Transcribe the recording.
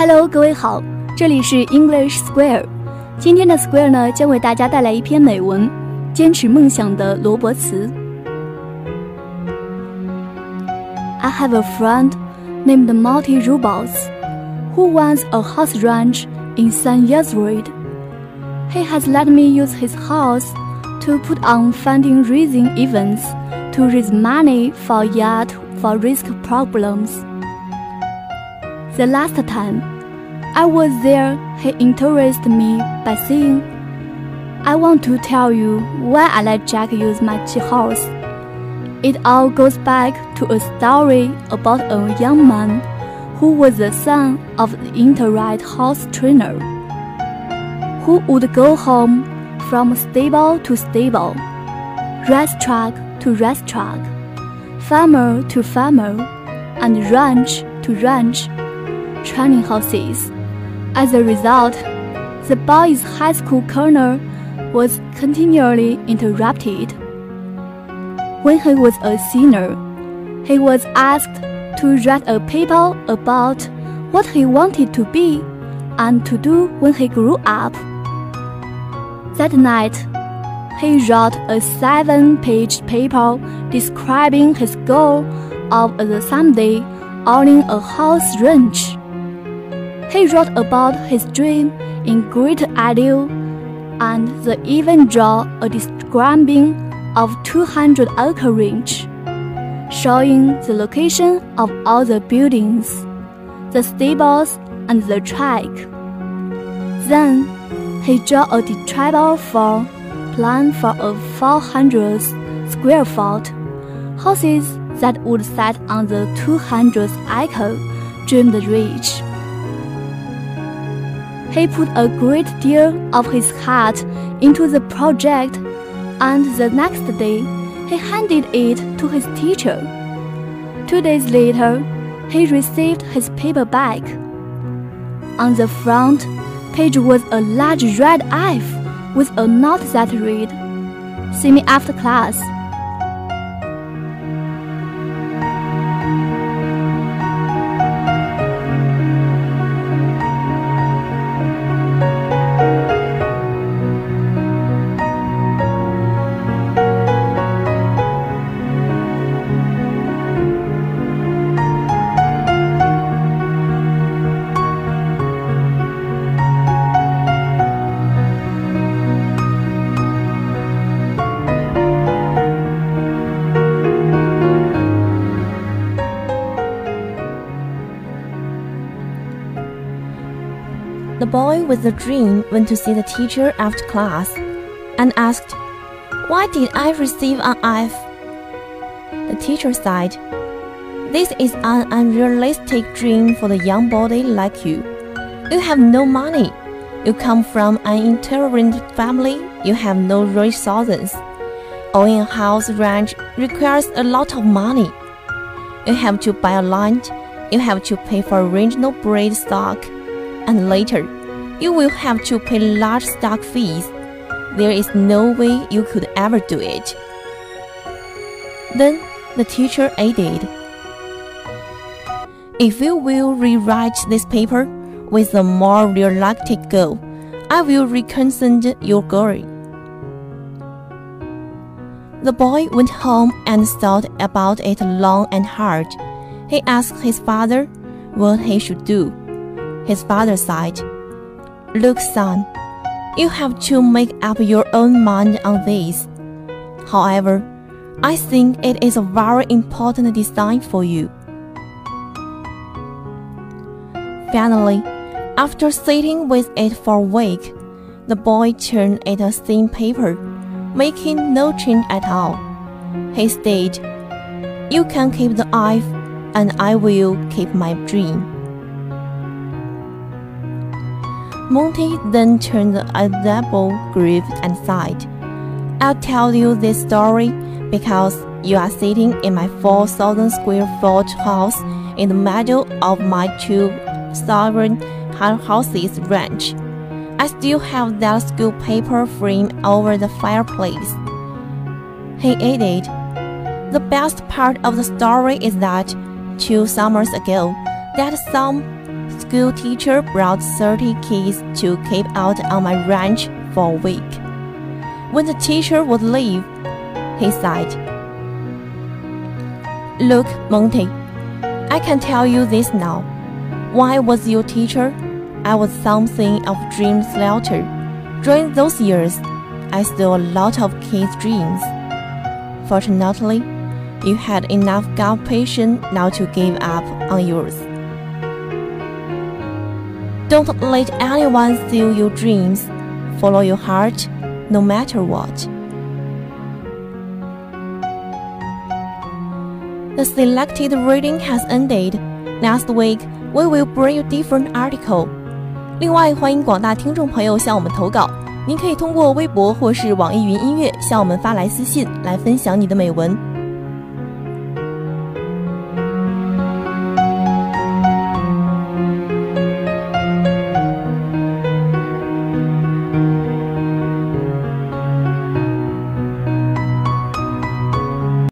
Hello，各位好，这里是 English Square。今天的 Square 呢，将为大家带来一篇美文《坚持梦想的罗伯茨》。I have a friend named Monty Roberts who runs a horse ranch in San Ysidro. He has let me use his horse to put on funding raising events to raise money for yacht for risk problems. The last time I was there, he interested me by saying, I want to tell you why I let Jack use my horse. It all goes back to a story about a young man who was the son of the interred horse trainer, who would go home from stable to stable, racetrack to racetrack, farmer to farmer, and ranch to ranch training horses. As a result, the boy's high school corner was continually interrupted. When he was a senior, he was asked to write a paper about what he wanted to be and to do when he grew up. That night, he wrote a seven page paper describing his goal of the someday owning a horse ranch. He wrote about his dream in great detail, and the even draw a describing of 200 acre range, showing the location of all the buildings, the stables, and the track. Then he drew a detailed for plan for a 400 square foot houses that would sit on the 200 acre dreamed ridge. He put a great deal of his heart into the project, and the next day he handed it to his teacher. Two days later, he received his paper back. On the front page was a large red F with a note that read, See me after class. The boy with the dream went to see the teacher after class and asked, Why did I receive an F? The teacher said, This is an unrealistic dream for the young body like you. You have no money. You come from an intolerant family. You have no resources. Owning a house ranch requires a lot of money. You have to buy a land. You have to pay for original breed stock and later, you will have to pay large stock fees. There is no way you could ever do it. Then the teacher added, If you will rewrite this paper with a more realistic goal, I will reconsider your goal. The boy went home and thought about it long and hard. He asked his father what he should do. His father said, Look, son, you have to make up your own mind on this. However, I think it is a very important design for you. Finally, after sitting with it for a week, the boy turned it a thin paper, making no change at all. He stated, You can keep the eye, and I will keep my dream. Monty then turned a double grave and sighed. I'll tell you this story because you are sitting in my 4,000 square foot house in the middle of my two sovereign houses ranch. I still have that school paper frame over the fireplace. He added, The best part of the story is that two summers ago, that some school teacher brought 30 kids to camp out on my ranch for a week. When the teacher would leave, he sighed. Look, Monty, I can tell you this now. When I was your teacher, I was something of dream slaughterer. During those years, I stole a lot of kids' dreams. Fortunately, you had enough gut patience not to give up on yours. Don't let anyone steal your dreams. Follow your heart, no matter what. The selected reading has ended. Next week, we will bring you different article. 另外，欢迎广大听众朋友向我们投稿。您可以通过微博或是网易云音乐向我们发来私信，来分享你的美文。